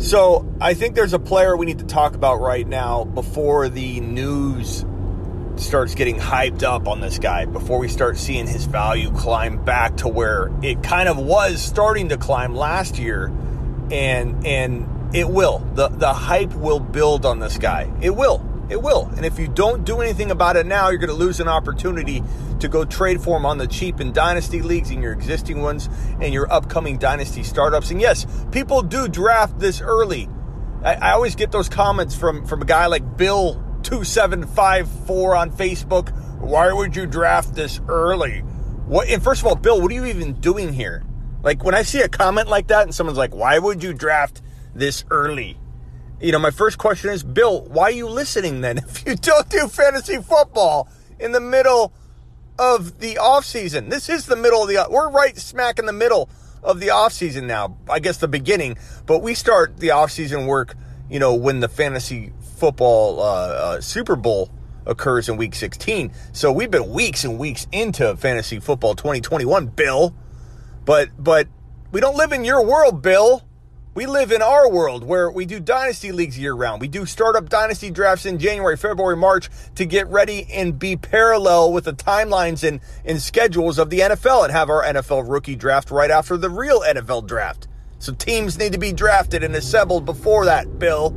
So I think there's a player we need to talk about right now before the news starts getting hyped up on this guy, before we start seeing his value climb back to where it kind of was starting to climb last year, and and it will. the The hype will build on this guy. It will. It will. And if you don't do anything about it now, you're going to lose an opportunity to go trade for him on the cheap in dynasty leagues and your existing ones and your upcoming dynasty startups. And yes, people do draft this early. I, I always get those comments from, from a guy like Bill 2754 on Facebook. Why would you draft this early? What and first of all, Bill, what are you even doing here? Like when I see a comment like that and someone's like, "Why would you draft this early?" You know, my first question is, Bill, why are you listening then if you don't do fantasy football in the middle of the off season? This is the middle of the we're right smack in the middle of the off season now. I guess the beginning, but we start the off season work, you know, when the fantasy football uh, uh, Super Bowl occurs in week 16. So we've been weeks and weeks into fantasy football 2021, Bill. But but we don't live in your world, Bill. We live in our world where we do dynasty leagues year round. We do startup dynasty drafts in January, February, March to get ready and be parallel with the timelines and, and schedules of the NFL and have our NFL rookie draft right after the real NFL draft. So teams need to be drafted and assembled before that, Bill.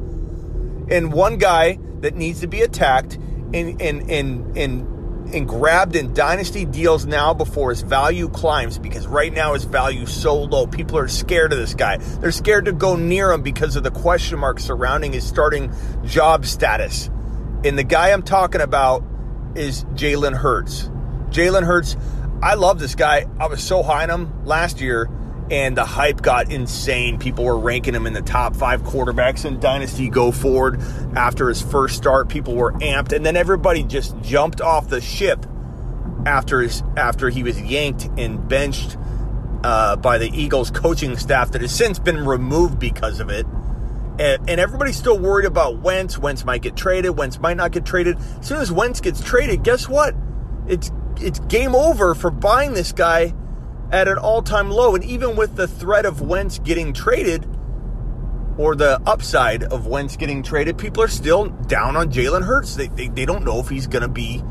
And one guy that needs to be attacked and and and and and grabbed in dynasty deals now before his value climbs because right now his value so low. People are scared of this guy. They're scared to go near him because of the question mark surrounding his starting job status. And the guy I'm talking about is Jalen Hurts. Jalen Hurts, I love this guy. I was so high on him last year and the hype got insane. People were ranking him in the top five quarterbacks in Dynasty Go Forward after his first start. People were amped, and then everybody just jumped off the ship after his after he was yanked and benched uh, by the Eagles coaching staff that has since been removed because of it. And, and everybody's still worried about Wentz. Wentz might get traded. Wentz might not get traded. As soon as Wentz gets traded, guess what? It's it's game over for buying this guy at an all time low. And even with the threat of Wentz getting traded, or the upside of Wentz getting traded, people are still down on Jalen Hurts. They, they, they don't know if he's going to be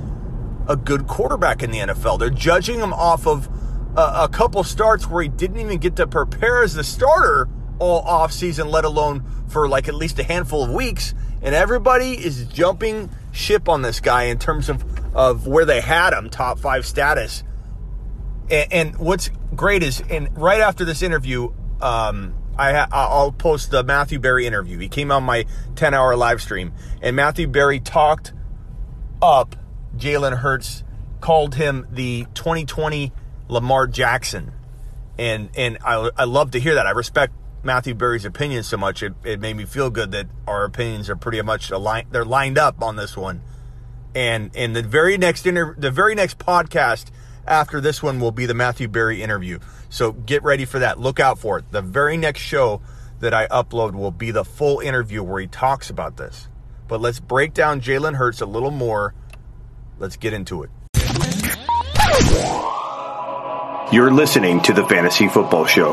a good quarterback in the NFL. They're judging him off of a, a, couple starts where he didn't even get to prepare as the starter all offseason, let alone for like at least a handful of weeks. And everybody is jumping ship on this guy in terms of, of where they had him, top five status. And, and what's great is, and right after this interview, um, I I'll post the Matthew Berry interview. He came on my 10 hour live stream, and Matthew Berry talked up Jalen Hurts, called him the 2020 Lamar Jackson, and and I I love to hear that. I respect Matthew Berry's opinion so much. It, it made me feel good that our opinions are pretty much aligned. They're lined up on this one, and and the very next inter, the very next podcast after this one will be the Matthew Berry interview. So get ready for that. Look out for it. The very next show that I upload will be the full interview where he talks about this. But let's break down Jalen Hurts a little more. Let's get into it. You're listening to the Fantasy Football Show.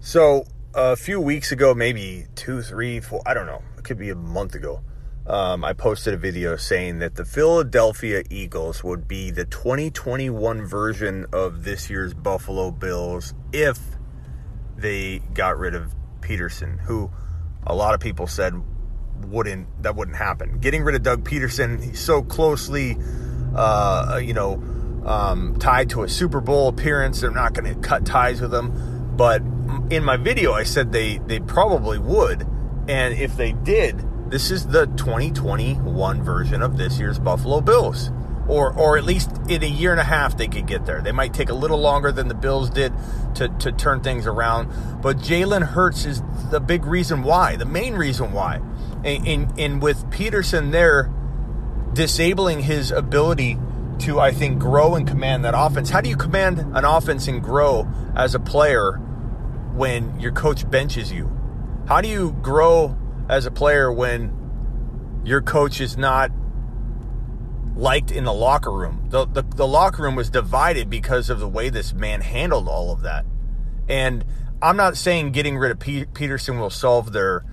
So a few weeks ago, maybe two, three, four, I don't know, it could be a month ago. Um, I posted a video saying that the Philadelphia Eagles would be the 2021 version of this year's Buffalo Bills if they got rid of Pederson, who a lot of people said wouldn't that wouldn't happen. Getting rid of Doug Pederson, he's so closely, uh, you know, um, tied to a Super Bowl appearance. They're not going to cut ties with him. But in my video, I said they, they probably would. And if they did, this is the 2021 version of this year's Buffalo Bills. or or at least in a year and a half they could get there. They might take a little longer than the Bills did to, to turn things around, but Jalen Hurts is the big reason why, the main reason why. And, and, and with Pederson there disabling his ability to, I think, grow and command that offense. How do you command an offense and grow as a player when your coach benches you? How do you grow as a player when your coach is not liked in the locker room. The, the, the locker room was divided because of the way this man handled all of that. And I'm not saying getting rid of P- Pederson will solve their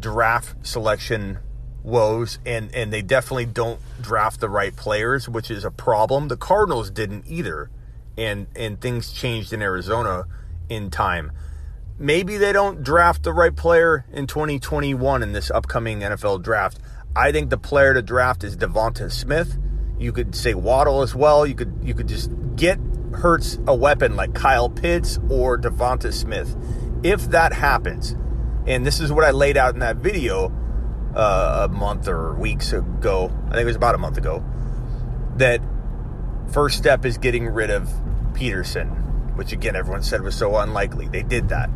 draft selection woes, and, and they definitely don't draft the right players, which is a problem. The Cardinals didn't either, and and things changed in Arizona in time. Maybe they don't draft the right player in 2021 in this upcoming NFL draft. I think the player to draft is Devonta Smith. You could say Waddle as well. You could you could just get Hurts a weapon like Kyle Pitts or Devonta Smith. If that happens, and this is what I laid out in that video uh, a month or weeks ago, I think it was about a month ago, that first step is getting rid of Pederson, which again everyone said was so unlikely. They did that.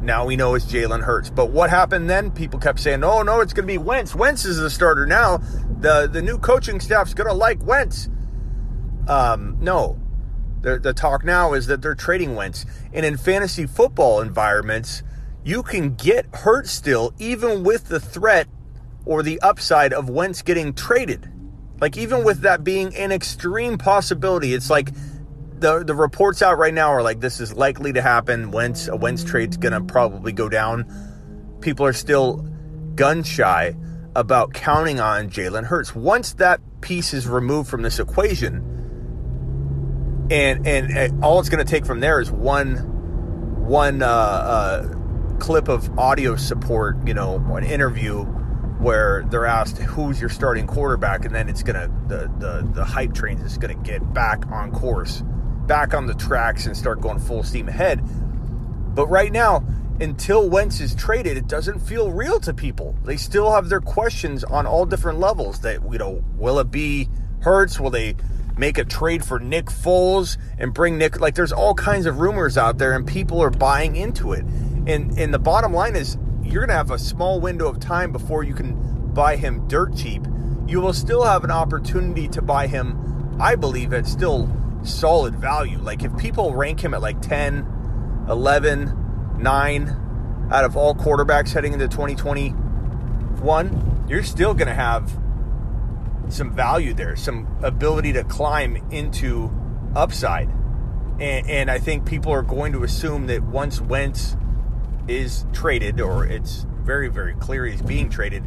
Now we know it's Jalen Hurts. But what happened then? People kept saying, "Oh no, it's going to be Wentz. Wentz is the starter now. The the new coaching staff's going to like Wentz." Um, no, the, the talk now is that they're trading Wentz, and in fantasy football environments, you can get Hurts still, even with the threat or the upside of Wentz getting traded. Like even with that being an extreme possibility, it's like the the reports out right now are like this is likely to happen. Wentz a Wentz trade's gonna probably go down. People are still gun shy about counting on Jalen Hurts. Once that piece is removed from this equation, and and, and all it's to take from there is one one uh, uh, clip of audio support, you know, an interview where they're asked who's your starting quarterback, and then it's gonna the the the hype train is gonna get back on course back on the tracks and start going full steam ahead. But right now, until Wentz is traded, it doesn't feel real to people. They still have their questions on all different levels. That you know, will it be Hurts? Will they make a trade for Nick Foles and bring Nick? Like, there's all kinds of rumors out there, and people are buying into it. And and the bottom line is, you're gonna have a small window of time before you can buy him dirt cheap. You will still have an opportunity to buy him, I believe, at still solid value. Like if people rank him at like 10, 11, 9 out of all quarterbacks heading into 2021, you're still going to have some value there, some ability to climb into upside. And, and, I think people are going to assume that once Wentz is traded, or it's very, very clear he's being traded,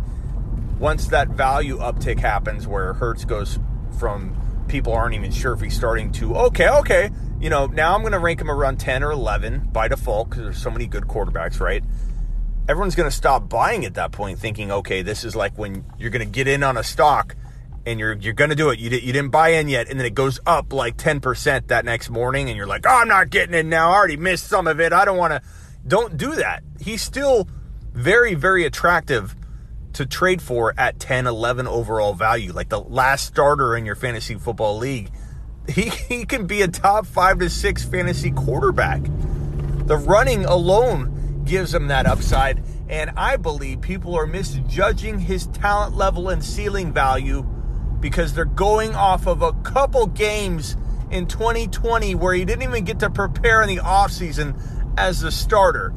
once that value uptick happens where Hurts goes from people aren't even sure if he's starting to, okay, okay, you know, now I'm going to rank him around 10 or 11 by default because there's so many good quarterbacks, right? Everyone's going to stop buying at that point, thinking, okay, this is like when you're going to get in on a stock and you're you're going to do it. You, you didn't buy in yet, and then it goes up like 10% that next morning, and you're like, oh, I'm not getting in now. I already missed some of it. I don't want to. Don't do that. He's still very, very attractive to trade for at 10, 11 overall value, like the last starter in your fantasy football league. He, he can be a top five to six fantasy quarterback. The running alone gives him that upside. And I believe people are misjudging his talent level and ceiling value because they're going off of a couple games in 2020 where he didn't even get to prepare in the offseason as a starter.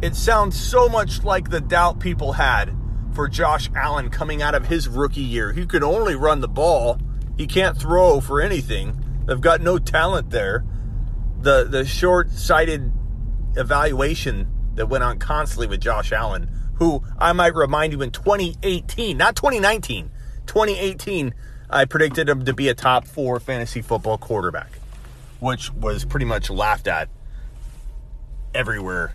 It sounds so much like the doubt people had for Josh Allen coming out of his rookie year. He could only run the ball. He can't throw for anything. They've got no talent there. The the short-sighted evaluation that went on constantly with Josh Allen, who I might remind you in 2018, not 2019, 2018, I predicted him to be a top 4 fantasy football quarterback, which was pretty much laughed at everywhere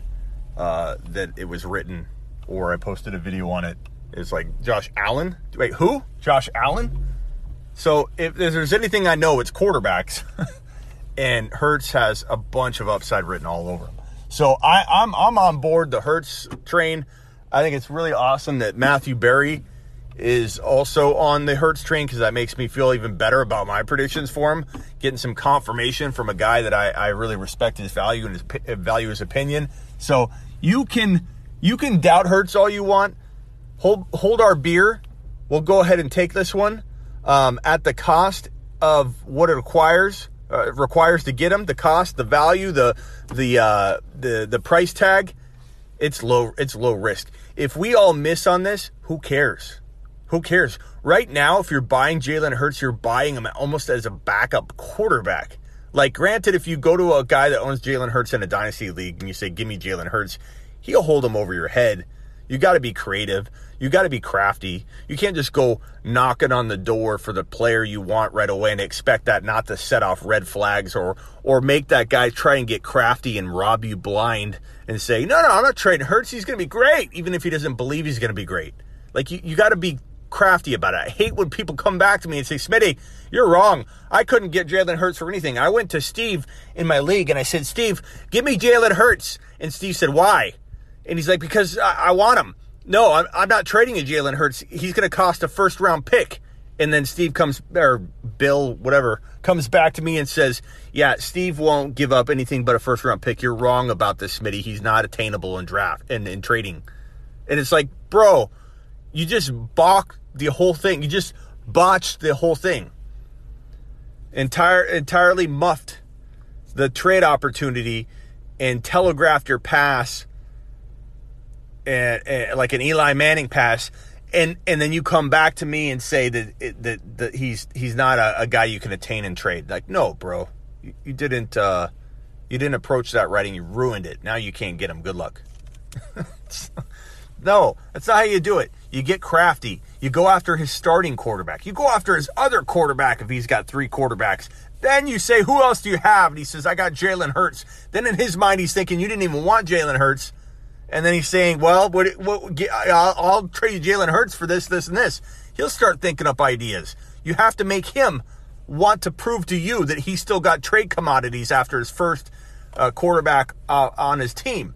uh, that it was written, or I posted a video on it. it. Is like Josh Allen. Wait, who? Josh Allen? So if there's anything I know, it's quarterbacks, and Hurts has a bunch of upside written all over him. So I, I'm I'm on board the Hurts train. I think it's really awesome that Matthew Berry is also on the Hurts train because that makes me feel even better about my predictions for him. Getting some confirmation from a guy that I, I really respect his value and his value his opinion. So you can you can doubt Hurts all you want. Hold hold our beer. We'll go ahead and take this one um, at the cost of what it requires uh, requires to get him. The cost, the value, the the uh, the the price tag. It's low. It's low risk. If we all miss on this, who cares? Who cares? Right now, if you're buying Jalen Hurts, you're buying him almost as a backup quarterback. Like, granted, if you go to a guy that owns Jalen Hurts in a dynasty league and you say, "Give me Jalen Hurts," he'll hold him over your head. You got to be creative. You got to be crafty. You can't just go knocking on the door for the player you want right away and expect that not to set off red flags or or make that guy try and get crafty and rob you blind and say, "No, no, I'm not trading Hurts. He's going to be great," even if he doesn't believe he's going to be great. Like you, you got to be crafty about it. I hate when people come back to me and say, Smitty, you're wrong. I couldn't get Jalen Hurts for anything. I went to Steve in my league and I said, Steve, give me Jalen Hurts. And Steve said, why? And he's like, because I, I want him. No, I'm, I'm not trading a Jalen Hurts. He's going to cost a first round pick. And then Steve comes, or Bill, whatever, comes back to me and says, Yeah, Steve won't give up anything but a first round pick. You're wrong about this, Smitty. He's not attainable in draft and in trading. And it's like, bro, you just balk the whole thing. You just botched the whole thing. Entire entirely muffed the trade opportunity and telegraphed your pass and, and, like an Eli Manning pass and and then you come back to me and say that that, that he's he's not a, a, guy you can attain and trade. Like no, bro. You, you didn't uh, you didn't approach that right and you ruined it. Now you can't get him. Good luck. no, that's not how you do it. You get crafty. You go after his starting quarterback. You go after his other quarterback if he's got three quarterbacks. Then you say, Who else do you have? And he says, I got Jalen Hurts. Then in his mind, he's thinking, You didn't even want Jalen Hurts. And then he's saying, Well, what, what, I'll, I'll trade Jalen Hurts for this, this, and this. He'll start thinking up ideas. You have to make him want to prove to you that he's still got trade commodities after his first uh, quarterback uh, on his team.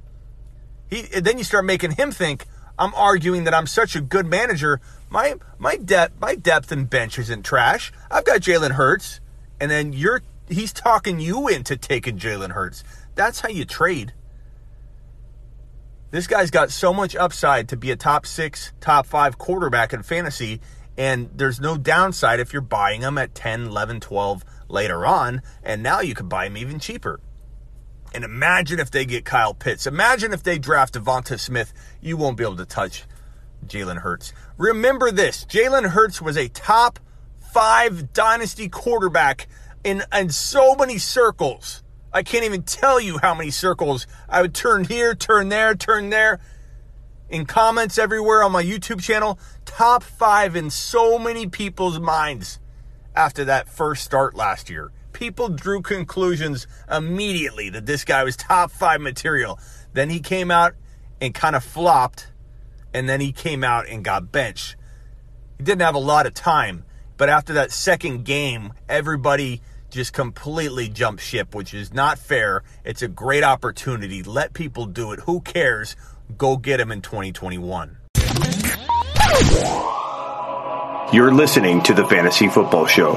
He, then you start making him think, I'm arguing that I'm such a good manager. My my depth my depth and bench isn't trash. I've got Jalen Hurts, and then you're he's talking you into taking Jalen Hurts. That's how you trade. This guy's got so much upside to be a top six, top five quarterback in fantasy, and there's no downside if you're buying him at 10, 11, 12 later on, and now you can buy him even cheaper. And imagine if they get Kyle Pitts. Imagine if they draft Devonta Smith. You won't be able to touch Jalen Hurts. Remember this Jalen Hurts was a top five dynasty quarterback in, in so many circles. I can't even tell you how many circles I would turn here, turn there, turn there. In comments everywhere on my YouTube channel, top five in so many people's minds after that first start last year people drew conclusions immediately that this guy was top five material. Then he came out and kind of flopped, and then he came out and got benched. He didn't have a lot of time, but after that second game, everybody just completely jumped ship, which is not fair. It's a great opportunity. Let people do it. Who cares? Go get him in 2021. You're listening to the Fantasy Football Show.